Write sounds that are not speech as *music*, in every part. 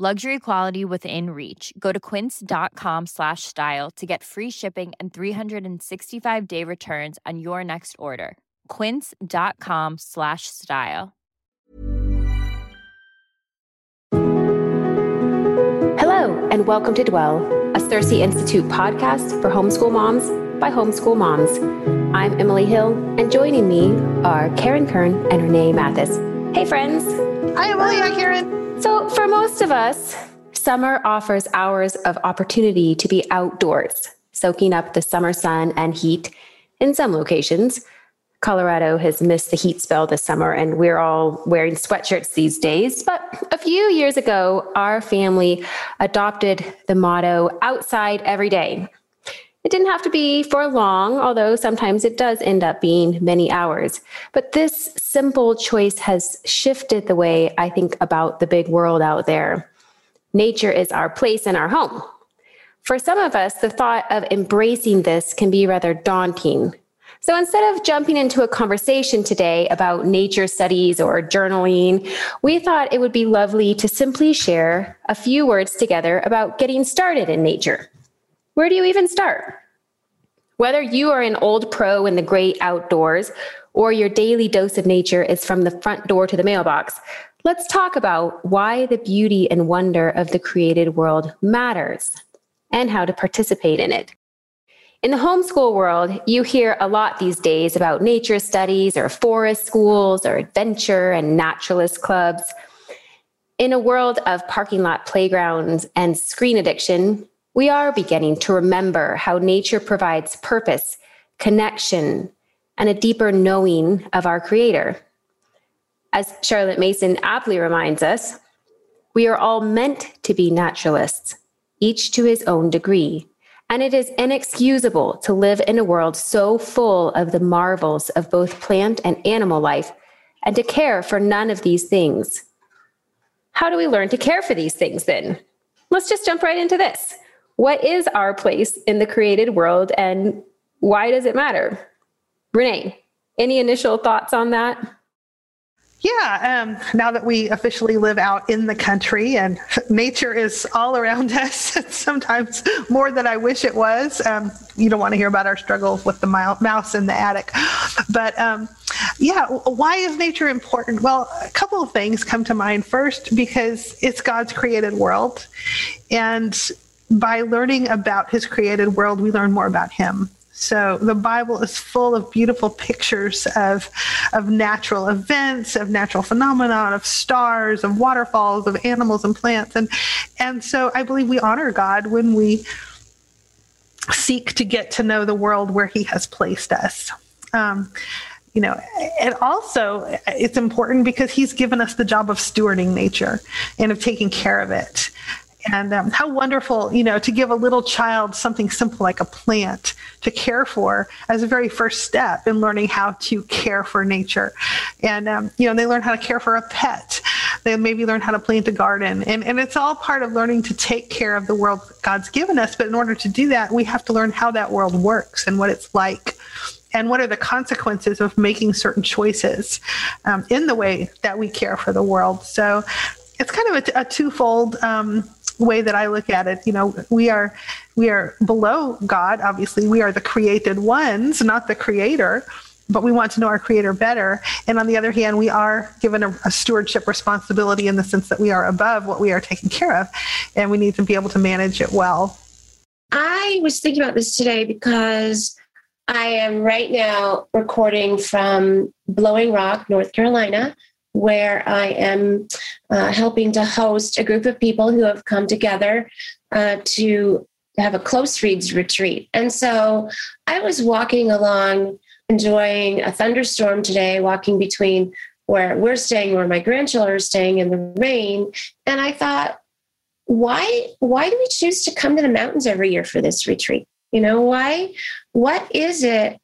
Luxury quality within reach. Go to quince.com slash style to get free shipping and 365 day returns on your next order. Quince.com slash style. Hello, and welcome to Dwell, a CiRCE Institute podcast for homeschool moms by homeschool moms. I'm Emily Hill, and joining me are Karen Kern and Renee Mathis. Hey, friends. Hi, Emily. Hi, Karen. So, for most of us, summer offers hours of opportunity to be outdoors, soaking up the summer sun and heat in some locations. Colorado has missed the heat spell this summer, and we're all wearing sweatshirts these days. But a few years ago, our family adopted the motto outside every day. It didn't have to be for long, although sometimes it does end up being many hours. But this simple choice has shifted the way I think about the big world out there. Nature is our place and our home. For some of us, the thought of embracing this can be rather daunting. So instead of jumping into a conversation today about nature studies or journaling, we thought it would be lovely to simply share a few words together about getting started in nature. Where do you even start? Whether you are an old pro in the great outdoors or your daily dose of nature is from the front door to the mailbox, let's talk about why the beauty and wonder of the created world matters and how to participate in it. In the homeschool world, you hear a lot these days about nature studies or forest schools or adventure and naturalist clubs. In a world of parking lot playgrounds and screen addiction, we are beginning to remember how nature provides purpose, connection, and a deeper knowing of our Creator. As Charlotte Mason aptly reminds us, we are all meant to be naturalists, each to his own degree. And it is inexcusable to live in a world so full of the marvels of both plant and animal life and to care for none of these things. How do we learn to care for these things then? Let's just jump right into this what is our place in the created world and why does it matter? Renee, any initial thoughts on that? Yeah, um, now that we officially live out in the country and *laughs* nature is all around *laughs* us, sometimes more than I wish it was. Um, you don't want to hear about our struggles with the mouse in the attic. *gasps* But um, yeah, why is nature important? Well, a couple of things come to mind. First, because it's God's created world. And by learning about his created world, we learn more about him. So the Bible is full of beautiful pictures of, of natural events, of natural phenomena, of stars, of waterfalls, of animals and plants. And, and so I believe we honor God when we seek to get to know the world where he has placed us. Um, you know, and also it's important because he's given us the job of stewarding nature and of taking care of it and um, how wonderful, you know, to give a little child something simple like a plant to care for as a very first step in learning how to care for nature. And, um, you know, they learn how to care for a pet. They maybe learn how to plant a garden. And, and it's all part of learning to take care of the world God's given us. But in order to do that, we have to learn how that world works and what it's like and what are the consequences of making certain choices um, in the way that we care for the world. So it's kind of a, a twofold um, way that I look at it. You know, we are we are below God. Obviously, we are the created ones, not the creator. But we want to know our creator better. And on the other hand, we are given a, a stewardship responsibility in the sense that we are above what we are taking care of, and we need to be able to manage it well. I was thinking about this today because I am right now recording from Blowing Rock, North Carolina, where I am uh, helping to host a group of people who have come together uh, to have a close reads retreat. And so I was walking along, enjoying a thunderstorm today, walking between where we're staying, where my grandchildren are staying in the rain. And I thought, why, why do we choose to come to the mountains every year for this retreat? You know why? What is it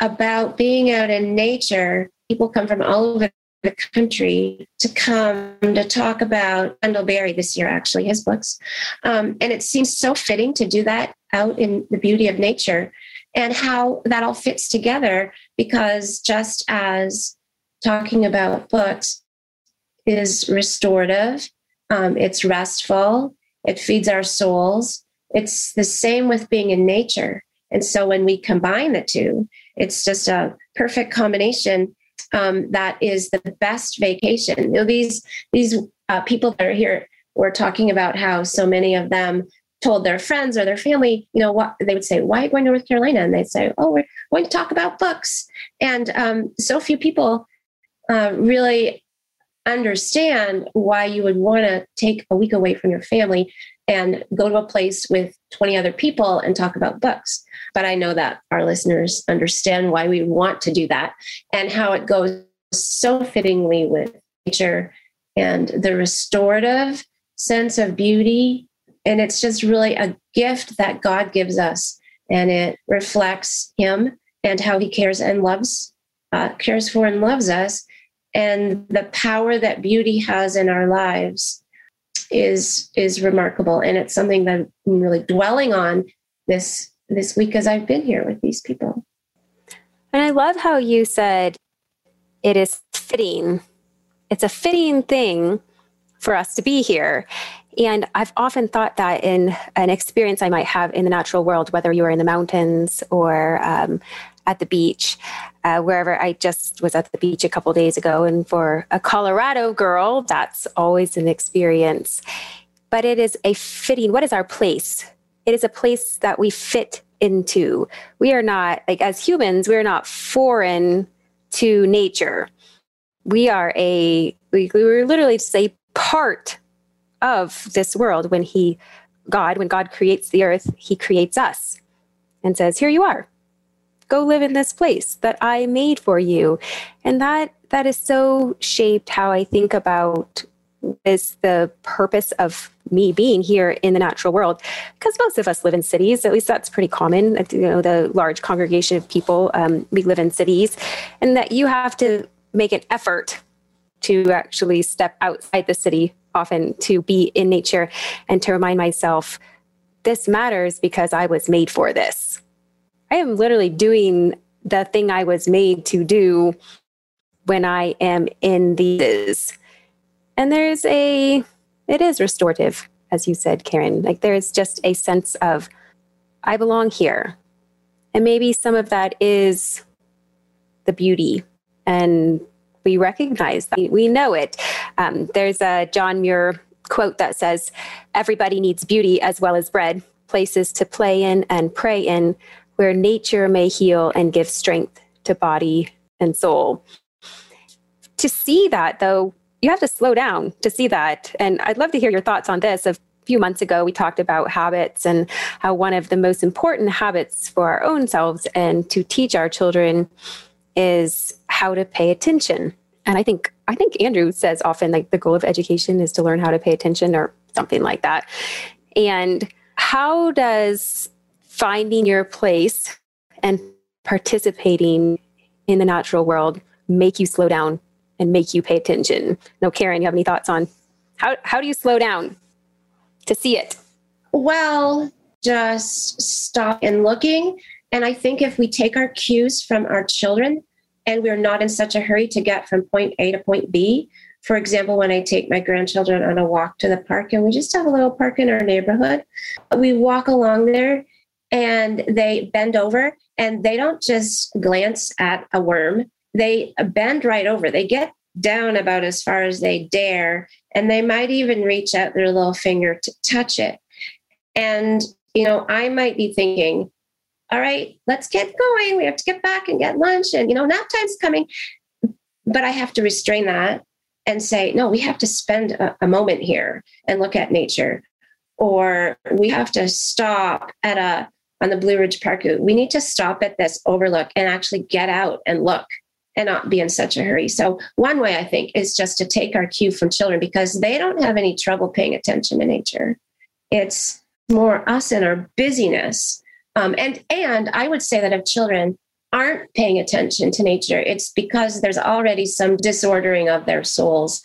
about being out in nature? People come from all over the country to come to talk about Wendell Berry this year, actually, his books. Um, and it seems so fitting to do that out in the beauty of nature and how that all fits together because just as talking about books is restorative, um, it's restful, it feeds our souls. It's the same with being in nature. And so when we combine the two, it's just a perfect combination um, that is the best vacation. You know, these these uh, people that are here were talking about how so many of them told their friends or their family, you know, what they would say, "Why are you going to North Carolina?" And they'd say, "Oh, we're going to talk about books." And um, so few people uh, really understand why you would want to take a week away from your family and go to a place with 20 other people and talk about books. But I know that our listeners understand why we want to do that and how it goes so fittingly with nature and the restorative sense of beauty. And it's just really a gift that God gives us. And it reflects Him and how He cares and loves, uh, cares for and loves us, and the power that beauty has in our lives is is remarkable. And it's something that i'm really dwelling on this this week as i've been here with these people. And i love how you said it is fitting. It's a fitting thing for us to be here. And I've often thought that in an experience I might have in the natural world, whether you are in the mountains or um, at the beach, uh, wherever I just was at the beach a couple days ago. And for a Colorado girl, that's always an experience. But it is a fitting, what is our place? It is a place that we fit into. We are not, like as humans, we're not foreign to nature. We are a, we, we were literally just a part of this world when He, God, when God creates the earth, He creates us and says, Here you are go live in this place that I made for you. And that that is so shaped how I think about is the purpose of me being here in the natural world. Because most of us live in cities at least that's pretty common. You know the large congregation of people um, we live in cities and that you have to make an effort to actually step outside the city often to be in nature and to remind myself this matters because i was made for this I am literally doing the thing I was made to do when I am in these. And there's a, it is restorative, as you said, Karen. Like there's just a sense of, I belong here. And maybe some of that is the beauty. And we recognize that. We know it. Um, there's a John Muir quote that says, Everybody needs beauty as well as bread, places to play in and pray in, where nature may heal and give strength to body and soul. To see that, though, you have to slow down to see that. And I'd love to hear your thoughts on this. A few months ago, we talked about habits and how one of the most important habits for our own selves and to teach our children is how to pay attention. And I think I think Andrew says often like the goal of education is to learn how to pay attention or something like that. And how does finding your place and participating in the natural world make you slow down and make you pay attention. No, Karen, you have any thoughts on how, how do you slow down to see it? Well, just stop and looking. And I think if we take our cues from our children and we're not in such a hurry to get from point A to point B, for example, when I take my grandchildren on a walk to the park and we just have a little park in our neighborhood, we walk along there and they bend over and they don't just glance at a worm, they bend right over. They get down about as far as they dare, and they might even reach out their little finger to touch it. And, you know, I might be thinking, all right, let's get going. We have to get back and get lunch. And, you know, nap time's coming. But I have to restrain that and say, no, we have to spend a, a moment here and look at nature. Or we have to stop at a on the Blue Ridge Park we need to stop at this overlook and actually get out and look and not be in such a hurry. So, one way I think is just to take our cue from children because they don't have any trouble paying attention to nature. It's more us and our busyness Um, and and I would say that if children aren't paying attention to nature, it's because there's already some disordering of their souls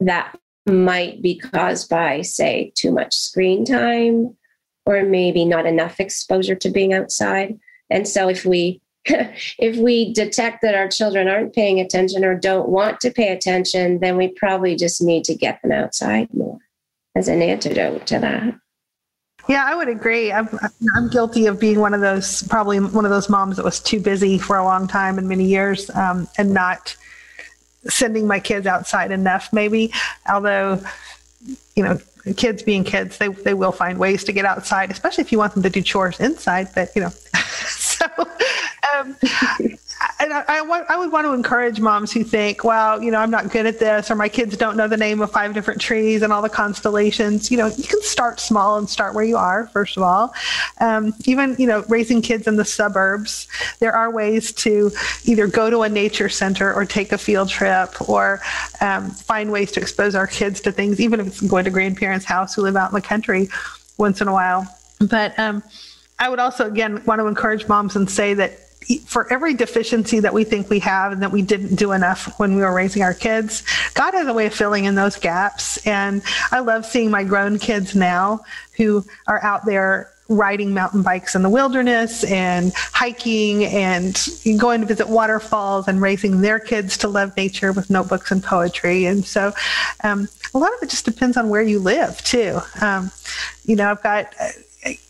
that might be caused by, say, too much screen time or maybe not enough exposure to being outside. And so if we *laughs* if we detect that our children aren't paying attention or don't want to pay attention, then we probably just need to get them outside more as an antidote to that. Yeah, I would agree. I'm, I'm guilty of being one of those, probably one of those moms that was too busy for a long time and many years um, and not sending my kids outside enough, maybe. Although, you know, kids being kids, they, they will find ways to get outside, especially if you want them to do chores inside. But, you know, *laughs* so um, and I, I, I would want to encourage moms who think, well, you know, I'm not good at this, or my kids don't know the name of five different trees and all the constellations. You know, you can start small and start where you are, first of all. Um, even, you know, raising kids in the suburbs, there are ways to either go to a nature center or take a field trip or um, find ways to expose our kids to things, even if it's going to grandparents' house who live out in the country once in a while. But um, I would also, again, want to encourage moms and say that for every deficiency that we think we have and that we didn't do enough when we were raising our kids, God has a way of filling in those gaps. And I love seeing my grown kids now who are out there riding mountain bikes in the wilderness and hiking and going to visit waterfalls and raising their kids to love nature with notebooks and poetry. And so um, a lot of it just depends on where you live, too. Um, you know, I've got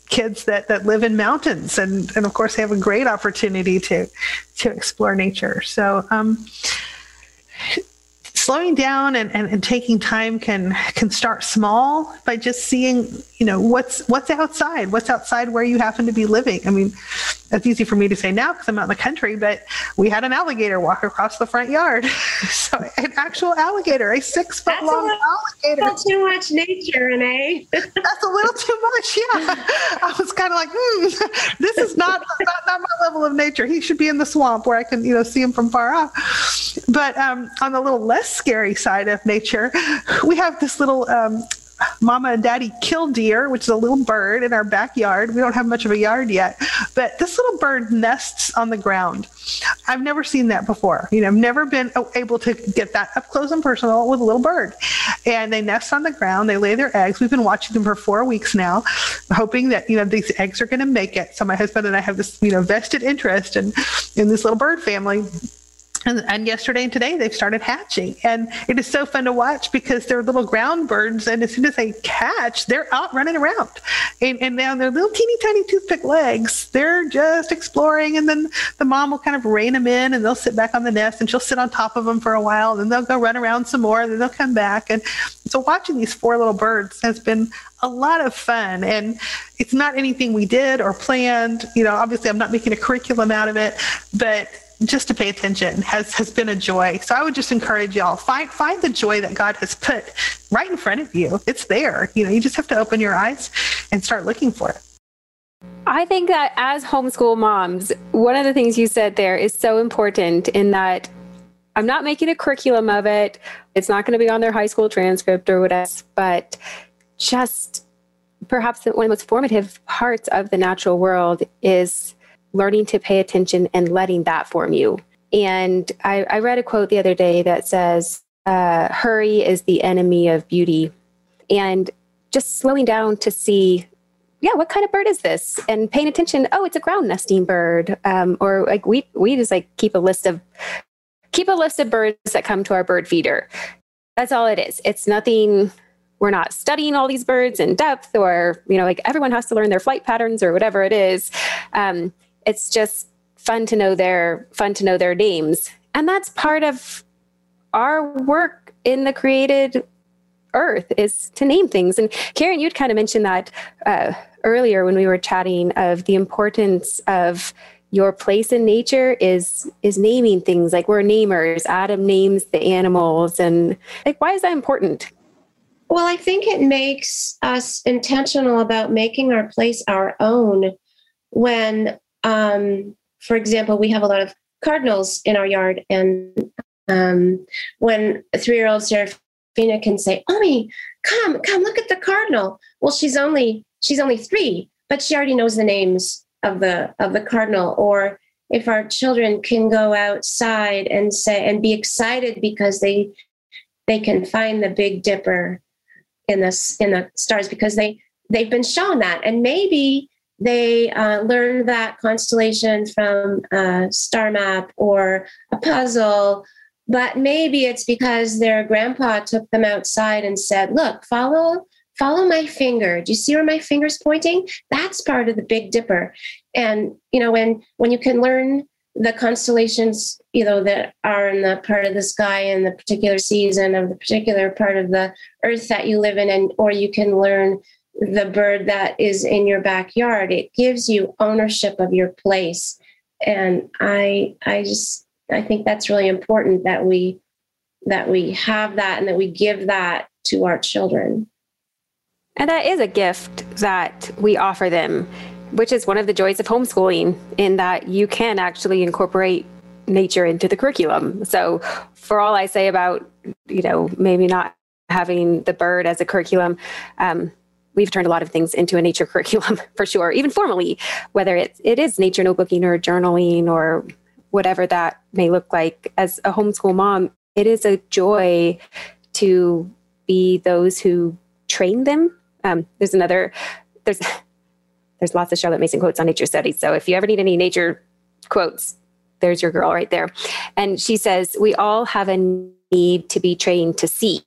kids that that live in mountains and and of course they have a great opportunity to to explore nature. So um slowing down and, and, and, taking time can can start small by just seeing you know what's what's outside what's outside where you happen to be living. I mean it's easy for me to say now because i'm out in the country but we had an alligator walk across the front yard. *laughs* So an actual alligator a six foot That's long alligator. That's too much nature renee. *laughs* That's a little too much yeah. I was kind of like hmm, *laughs* this is not, not not my level of nature. He should be in the swamp where i can you know see him from far off. But um, on the little less scary side of nature, we have this little um, mama and daddy killdeer, which is a little bird in our backyard. We don't have much of a yard yet, but this little bird nests on the ground. I've never seen that before. You know, I've never been able to get that up close and personal with a little bird. And they nest on the ground. They lay their eggs. We've been watching them for four weeks now, hoping that you know these eggs are going to make it. So my husband and I have this you know vested interest in in this little bird family and, and, yesterday and today they've started hatching. And it is so fun to watch because they're little ground birds and as soon as they hatch they're out running around. And, and now their little teeny tiny toothpick legs they're just exploring and then the mom will kind of rein them in and they'll sit back on the nest and she'll sit on top of them for a while and then they'll go run around some more and then they'll come back. And so watching these four little birds has been a lot of fun. And it's not anything we did or planned. You know obviously i'm not making a curriculum out of it but just to pay attention has has been a joy. So I would just encourage y'all find find the joy that God has put right in front of you. It's there. You know, you just have to open your eyes and start looking for it. I think that as homeschool moms, one of the things you said there is so important in that I'm not making a curriculum of it. It's not going to be on their high school transcript or whatever, but just perhaps one of the most formative parts of the natural world is learning to pay attention and letting that form you. And I, I read a quote the other day that says, uh, hurry is the enemy of beauty. And just slowing down to see, yeah, what kind of bird is this? And paying attention, oh, it's a ground nesting bird. Um, or like we, we just like keep a list of, keep a list of birds that come to our bird feeder. That's all it is. It's nothing we're not studying all these birds in depth or you know like everyone has to learn their flight patterns or whatever it is um, it's just fun to know their fun to know their names. And that's part of our work in the created earth is to name things. And karen you'd kind of mentioned that uh, earlier when we were chatting of the importance of your place in nature is is naming things. Like we're namers. Adam names the animals. And like why is that important? Well i think it makes us intentional about making our place our own when um, for example, we have a lot of cardinals in our yard, and um, when a three-year-old Serafina can say, "Mommy, come, come, look at the cardinal," well, she's only she's only three, but she already knows the names of the of the cardinal. Or if our children can go outside and say and be excited because they they can find the big dipper in the in the stars because they they've been shown that. And maybe they uh, learned that constellation from a star map or a puzzle but maybe it's because their grandpa took them outside and said look follow follow my finger. Do you see where my finger's pointing? That's part of the big dipper. And you know when when you can learn the constellations you know that are in the part of the sky in the particular season of the particular part of the earth that you live in and or you can learn the bird that is in your backyard it gives you ownership of your place and i i just i think that's really important that we that we have that and that we give that to our children and that is a gift that we offer them which is one of the joys of homeschooling in that you can actually incorporate nature into the curriculum. So, for all I say about, you know, maybe not having the bird as a curriculum, um, we've turned a lot of things into a nature *laughs* curriculum for sure, even formally, whether it, it is nature notebooking or journaling or whatever that may look like. As a homeschool mom, it is a joy to be those who train them. Um, there's another, there's, *laughs* there's lots of Charlotte Mason quotes on nature studies. So if you ever need any nature quotes, there's your girl right there. And she says, We all have a need to be trained to see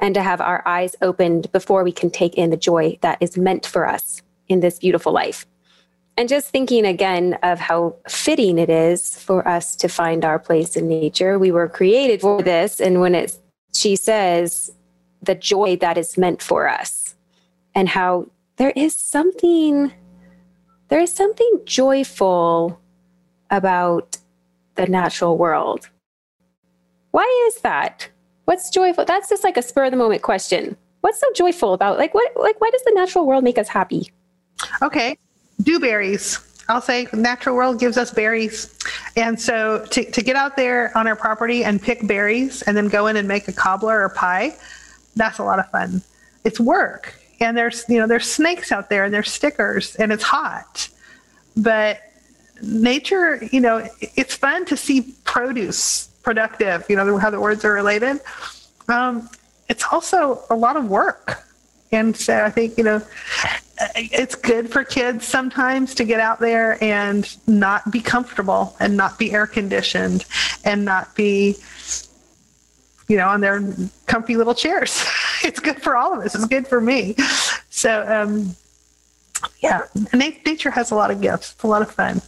and to have our eyes opened before we can take in the joy that is meant for us in this beautiful life. And just thinking again of how fitting it is for us to find our place in nature. We were created for this. And when it's, she says, the joy that is meant for us and how there is something there is something joyful about the natural world. Why is that? What's joyful? That's just like a spur of the moment question. What's so joyful about like what like why does the natural world make us happy? Okay. Dewberries. I'll say natural world gives us berries. And so to, to get out there on our property and pick berries and then go in and make a cobbler or pie, that's a lot of fun. It's work and there's you know there's snakes out there and there's stickers and it's hot but nature you know it's fun to see produce productive you know how the words are related um, it's also a lot of work and so i think you know it's good for kids sometimes to get out there and not be comfortable and not be air conditioned and not be you know, on their comfy little chairs. *laughs* it's good for all of us. It's good for me. So, um, yeah, nature has a lot of gifts. It's a lot of fun.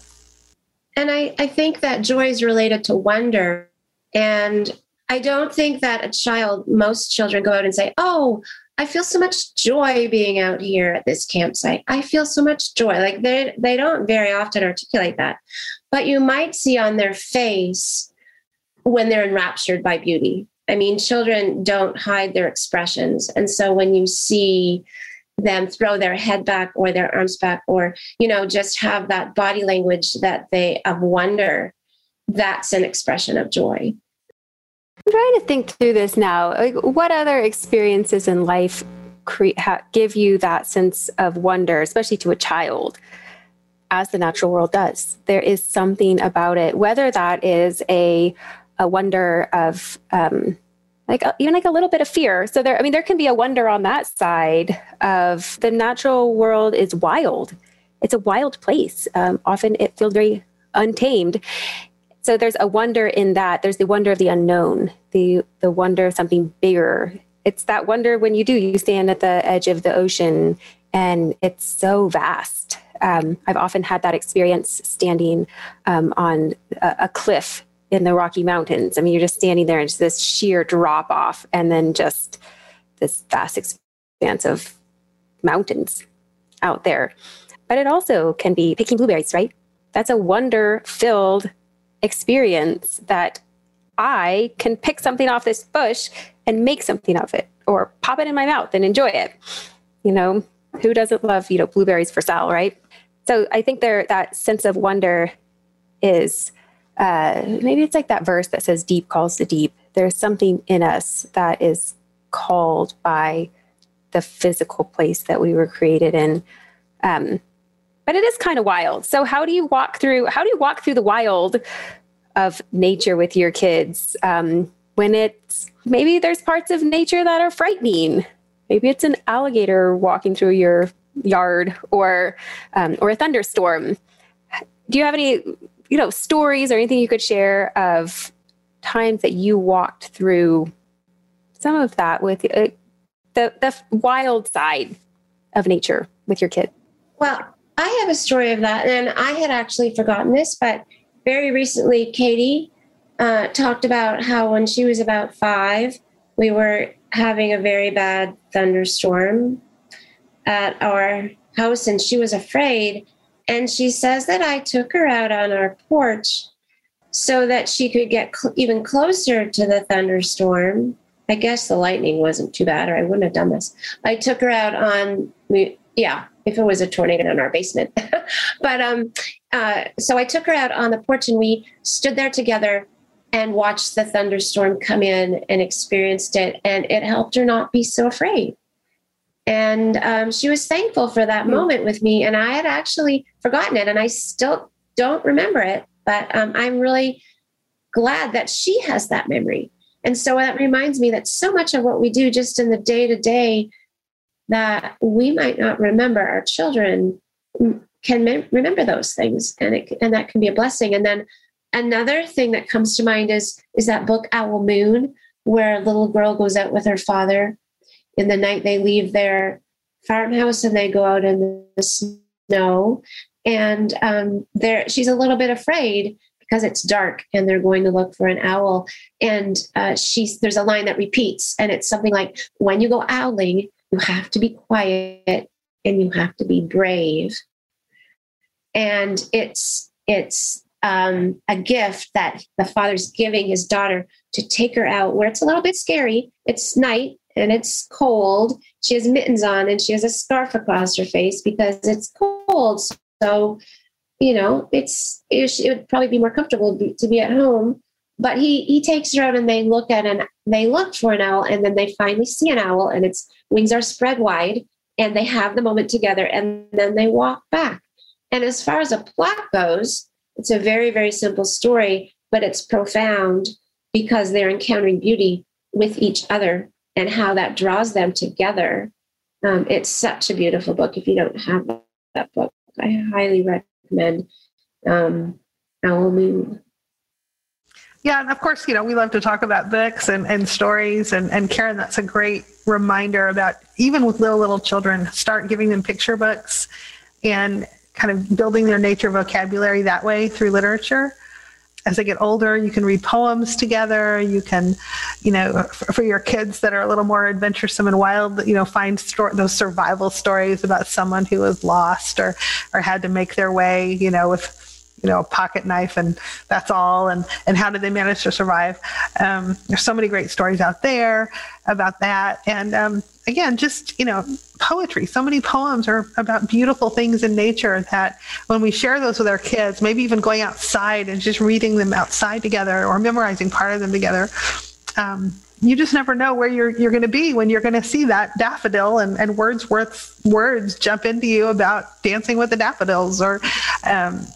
And I, I think that joy is related to wonder. And I don't think that a child, most children go out and say, Oh, I feel so much joy being out here at this campsite. I feel so much joy. Like they they don't very often articulate that. But you might see on their face when they're enraptured by beauty I mean, children don't hide their expressions. And so when you see them throw their head back or their arms back, or, you know, just have that body language that they of wonder, that's an expression of joy. I'm trying to think through this now. Like, what other experiences in life cre- ha- give you that sense of wonder, especially to a child, as the natural world does? There is something about it, whether that is a a wonder of um, like uh, even like a little bit of fear. So there, I mean, there can be a wonder on that side of the natural world is wild. It's a wild place. Um, often it feels very untamed. So there's a wonder in that. There's the wonder of the unknown, the the wonder of something bigger. It's that wonder when you do you stand at the edge of the ocean and it's so vast. Um, I've often had that experience standing um, on a, a cliff in the Rocky Mountains. I mean, you're just standing there and it's this sheer drop off, and then just this vast expanse of mountains out there. But it also can be picking blueberries, right? That's a wonder filled experience that I can pick something off this bush and make something of it or pop it in my mouth and enjoy it. You know, who doesn't love, you know, blueberries for sale, right? So I think there that sense of wonder is uh, maybe it's like that verse that says deep calls to deep there's something in us that is called by the physical place that we were created in um, but it is kind of wild. So how do you walk through? How do you walk through the wild of nature with your kids um, when it's maybe there's parts of nature that are frightening? Maybe it's an alligator walking through your yard or um, or a thunderstorm. Do you have any you know stories or anything you could share of times that you walked through some of that with uh, the the wild side of nature with your kid? Well, I have a story of that, and I had actually forgotten this, but very recently, Katie uh, talked about how when she was about five, we were having a very bad thunderstorm at our house, and she was afraid. And she says that I took her out on our porch so that she could get cl- even closer to the thunderstorm. I guess the lightning wasn't too bad, or I wouldn't have done this. I took her out on, yeah, if it was a tornado in our basement. *laughs* but um, uh, so I took her out on the porch and we stood there together and watched the thunderstorm come in and experienced it. And it helped her not be so afraid. And um, she was thankful for that mm-hmm. moment with me. And I had actually forgotten it and I still don't remember it. But um, I'm really glad that she has that memory. And so that reminds me that so much of what we do just in the day to day that we might not remember, our children can me- remember those things, and it, and that can be a blessing. And then another thing that comes to mind is is that book Owl Moon, where a little girl goes out with her father in the night. They leave their farmhouse and they go out in the snow, and um, there she's a little bit afraid because it's dark and they're going to look for an owl. And uh, she's there's a line that repeats, and it's something like, "When you go owling, you have to be quiet and you have to be brave." And it's it's um, a gift that the father's giving his daughter to take her out where it's a little bit scary. It's night and it's cold. She has mittens on and she has a scarf across her face because it's cold. So, you know, it's it, would probably be more comfortable to be at home. But he he takes her out and they look at an they look for an owl and then they finally see an owl and its wings are spread wide and they have the moment together and then they walk back. And as far as a plot goes, it's a very very simple story, but it's profound because they're encountering beauty with each other and how that draws them together. Um, it's such a beautiful book. If you don't have that book, I highly recommend um, Owl Moon. Yeah, and of course, you know, we love to talk about books and, and stories. And, and Karen, that's a great reminder about even with little, little children, start giving them picture books and kind of building their nature vocabulary that way through literature as they get older, you can read poems together. You can, you know, for, for your kids that are a little more adventuresome and wild, you know, find sto- those survival stories about someone who was lost or or had to make their way, you know, with you know, a pocket knife and that's all. And, and how did they manage to survive? Um, there's so many great stories out there about that. And um, again, just, you know, poetry. So many poems are about beautiful things in nature that when we share those with our kids, maybe even going outside and just reading them outside together or memorizing part of them together. Um, you just never know where you're you're going to be when you're going to see that daffodil and, and Wordsworth's words jump into you about dancing with the daffodils or um,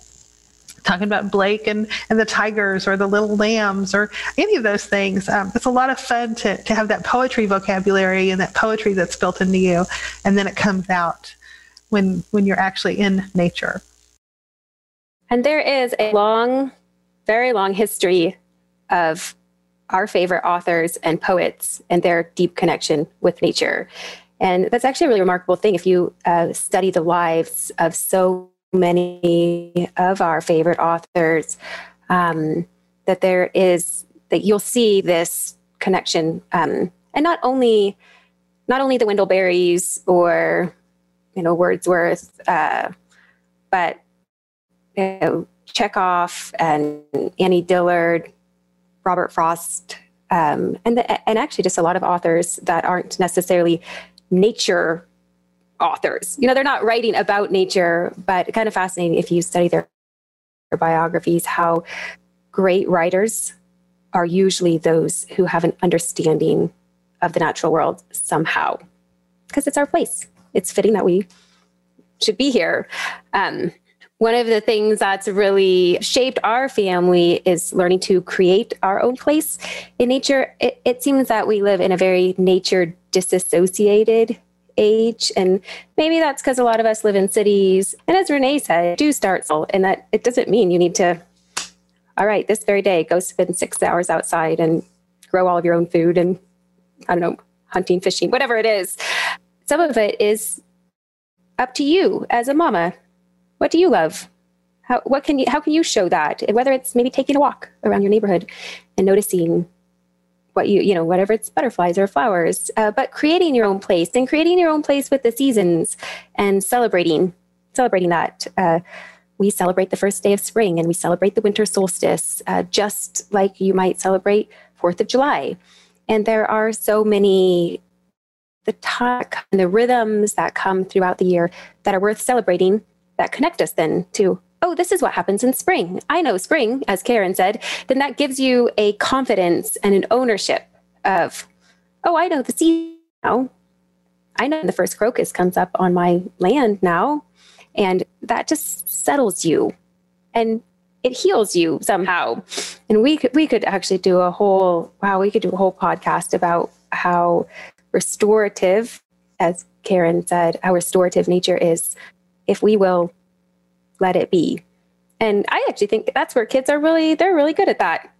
talking about Blake and, and the tigers or the little lambs or any of those things. Um, it's a lot of fun to, to have that poetry vocabulary and that poetry that's built into you. And then it comes out when, when you're actually in nature. And there is a long, very long history of our favorite authors and poets and their deep connection with nature. And that's actually a really remarkable thing if you uh, study the lives of so many of our favorite authors um, that there is that you'll see this connection um, and not only not only the wendell-berrys or you know wordsworth uh, but you know, chekhov and annie dillard robert frost um, and the, and actually just a lot of authors that aren't necessarily nature authors. You know, they're not writing about nature, but kind of fascinating if you study their, their biographies, how great writers are usually those who have an understanding of the natural world somehow, because it's our place. It's fitting that we should be here. Um, one of the things that's really shaped our family is learning to create our own place in nature. It, it seems that we live in a very nature disassociated age. And maybe that's because a lot of us live in cities. And as Renee said, do start small. And that it doesn't mean you need to, all right, this very day, go spend six hours outside and grow all of your own food and, I don't know, hunting, fishing, whatever it is. Some of it is up to you as a mama. What do you love? How, what can you, how can you show that? Whether it's maybe taking a walk around your neighborhood and noticing what you you know whatever it's butterflies or flowers uh, but creating your own place and creating your own place with the seasons and celebrating celebrating that uh, we celebrate the first day of spring and we celebrate the winter solstice uh, just like you might celebrate fourth of july. And there are so many the time and the rhythms that come throughout the year that are worth celebrating that connect us then to oh, this is what happens in spring. I know spring, as Karen said, then that gives you a confidence and an ownership of, oh, I know the season now. I know the first crocus comes up on my land now. And that just settles you and it heals you somehow. And we could we could actually do a whole wow, we could do a whole podcast about how restorative, as Karen said, how restorative nature is if we will let it be. And I actually think that's where kids are really, they're really good at that.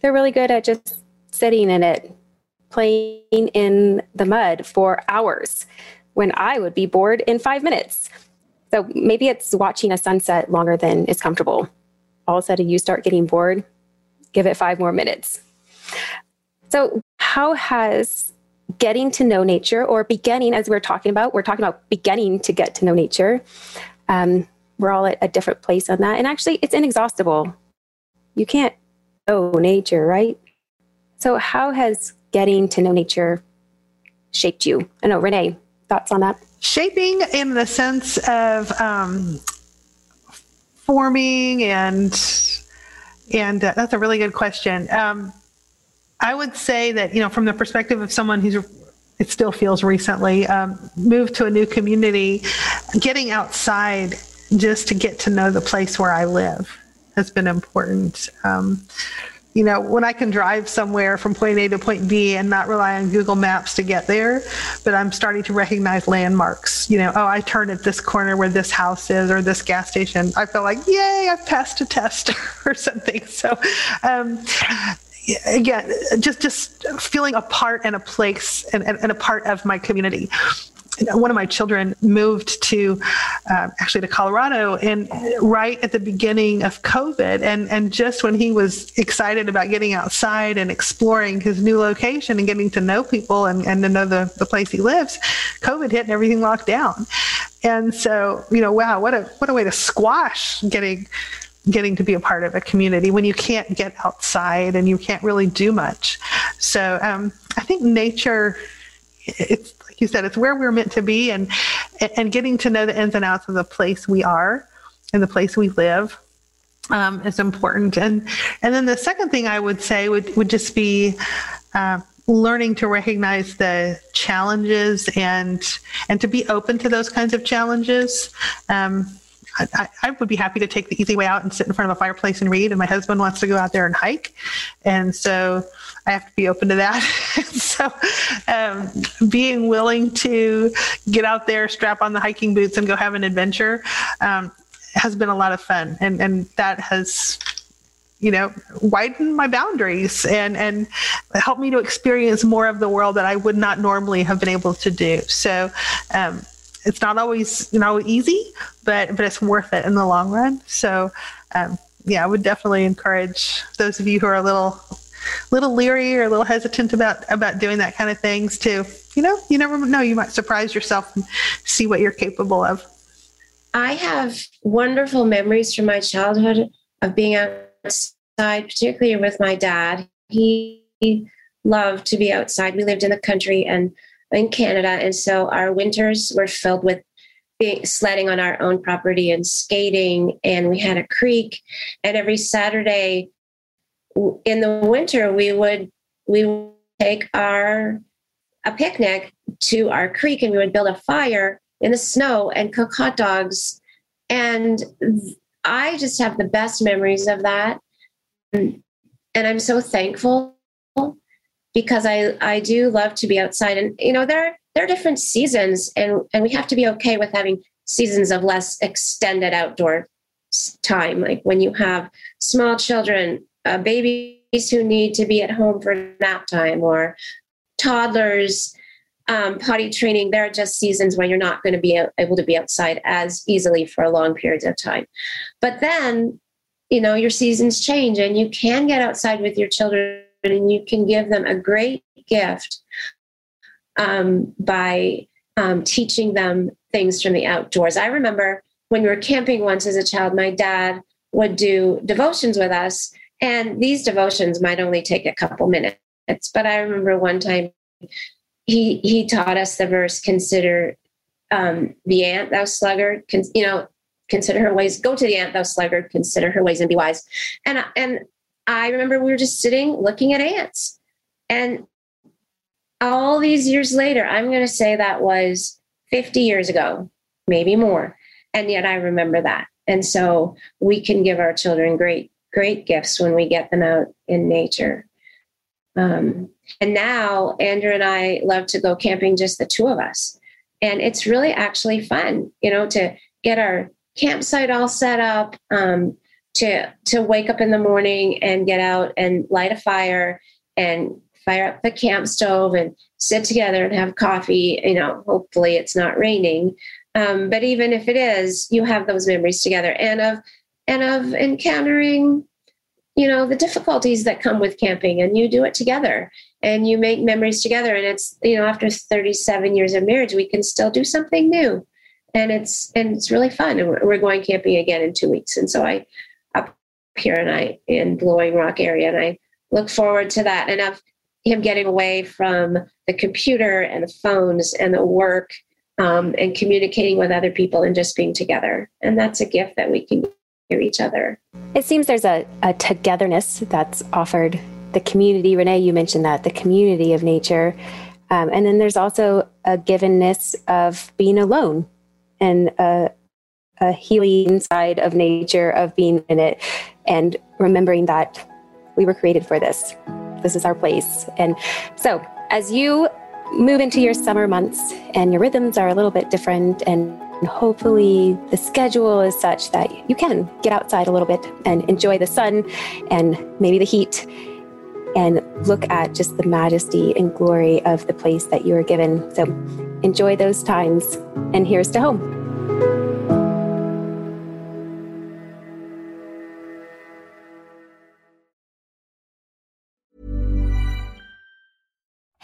They're really good at just sitting in it, playing in the mud for hours when I would be bored in five minutes. So maybe it's watching a sunset longer than is comfortable. All of a sudden you start getting bored, give it five more minutes. So, how has getting to know nature or beginning, as we're talking about, we're talking about beginning to get to know nature, um, we're all at a different place on that. And actually, it's inexhaustible. You can't know nature, right? So, how has getting to know nature shaped you? I know, Renee, thoughts on that? Shaping in the sense of um, forming and and uh, that's a really good question. Um, I would say that you know, from the perspective of someone who's it still feels recently um, moved to a new community, getting outside just to get to know the place where I live has been important. Um, you know, when I can drive somewhere from point A to point B and not rely on Google Maps to get there, but I'm starting to recognize landmarks. You know, oh, I turn at this corner where this house is or this gas station. I feel like, yay, I've passed a test *laughs* or something. So, um, again, just just feeling a part and a place and, and, and a part of my community one of my children moved to uh, actually to Colorado and right at the beginning of COVID and and just when he was excited about getting outside and exploring his new location and getting to know people and, and to know the, the place he lives, COVID hit and everything locked down. And so, you know, wow, what a what a way to squash getting getting to be a part of a community when you can't get outside and you can't really do much. So um, I think nature it's you said, it's where we're meant to be and and getting to know the ins and outs of the place we are and the place we live um, is important. And and then the second thing I would say would would just be uh, learning to recognize the challenges and and to be open to those kinds of challenges. Um, I, I, would be happy to take the easy way out and sit in front of a fireplace and read. And my husband wants to go out there and hike. And so I have to be open to that. *laughs* so um, being willing to get out there, strap on the hiking boots, and go have an adventure um, has been a lot of fun. And, and that has you know widen my boundaries and and help me to experience more of the world that I would not normally have been able to do. So um, it's not always you know easy, but but it's worth it in the long run. So um, yeah, I would definitely encourage those of you who are a little little leery or a little hesitant about about doing that kind of things too. you know you never know you might surprise yourself and see what you're capable of. I have wonderful memories from my childhood of being outside particularly with my dad. He loved to be outside. We lived in the country and in canada and so our winters were filled with sledding on our own property and skating and we had a creek. And every saturday in the winter we would we would take our a picnic to our creek and we would build a fire in the snow and cook hot dogs. And I just have the best memories of that. And I'm so thankful because I, I do love to be outside. And, you know, there, there are different seasons, and, and we have to be okay with having seasons of less extended outdoor time. Like when you have small children, uh, babies who need to be at home for nap time, or toddlers um, potty training, there are just seasons when you're not going to be able to be outside as easily for a long periods of time. But then, you know, your seasons change and you can get outside with your children and you can give them a great gift um, by um, teaching them things from the outdoors. I remember when we were camping once as a child, my dad would do devotions with us. And these devotions might only take a couple minutes. But I remember one time he he taught us the verse consider um, the ant thou sluggard. Con- you know consider her ways. Go to the ant thou sluggard. Consider her ways and be wise. And and i remember we were just sitting looking at ants. And all these years later i'm going to say that was 50 years ago maybe more. And yet i remember that. And so we can give our children great great gifts when we get them out in nature um, and now Andrew and I love to go camping, just the two of us. And it's really actually fun, you know, to get our campsite all set up, um, to to wake up in the morning and get out and light a fire and fire up the camp stove and sit together and have coffee. You know, hopefully it's not raining. Um, but even if it is, you have those memories together and of and of encountering you know the difficulties that come with camping and you do it together and you make memories together and it's you know after 37 years of marriage we can still do something new. And it's and it's really fun and we're going camping again in two weeks. And so i up here and i in blowing rock area and i look forward to that and of him getting away from the computer and the phones and the work um, and communicating with other people and just being together. And that's a gift that we can each other it seems there's a, a togetherness that's offered the community. Renee, you mentioned that the community of nature. Um, and then there's also a givenness of being alone and a, a healing side of nature, of being in it, and remembering that we were created for this. This is our place. And so, as you move into your summer months and your rhythms are a little bit different and hopefully the schedule is such that you can get outside a little bit and enjoy the sun and maybe the heat and look at just the majesty and glory of the place that you are given. So enjoy those times. And here's to home.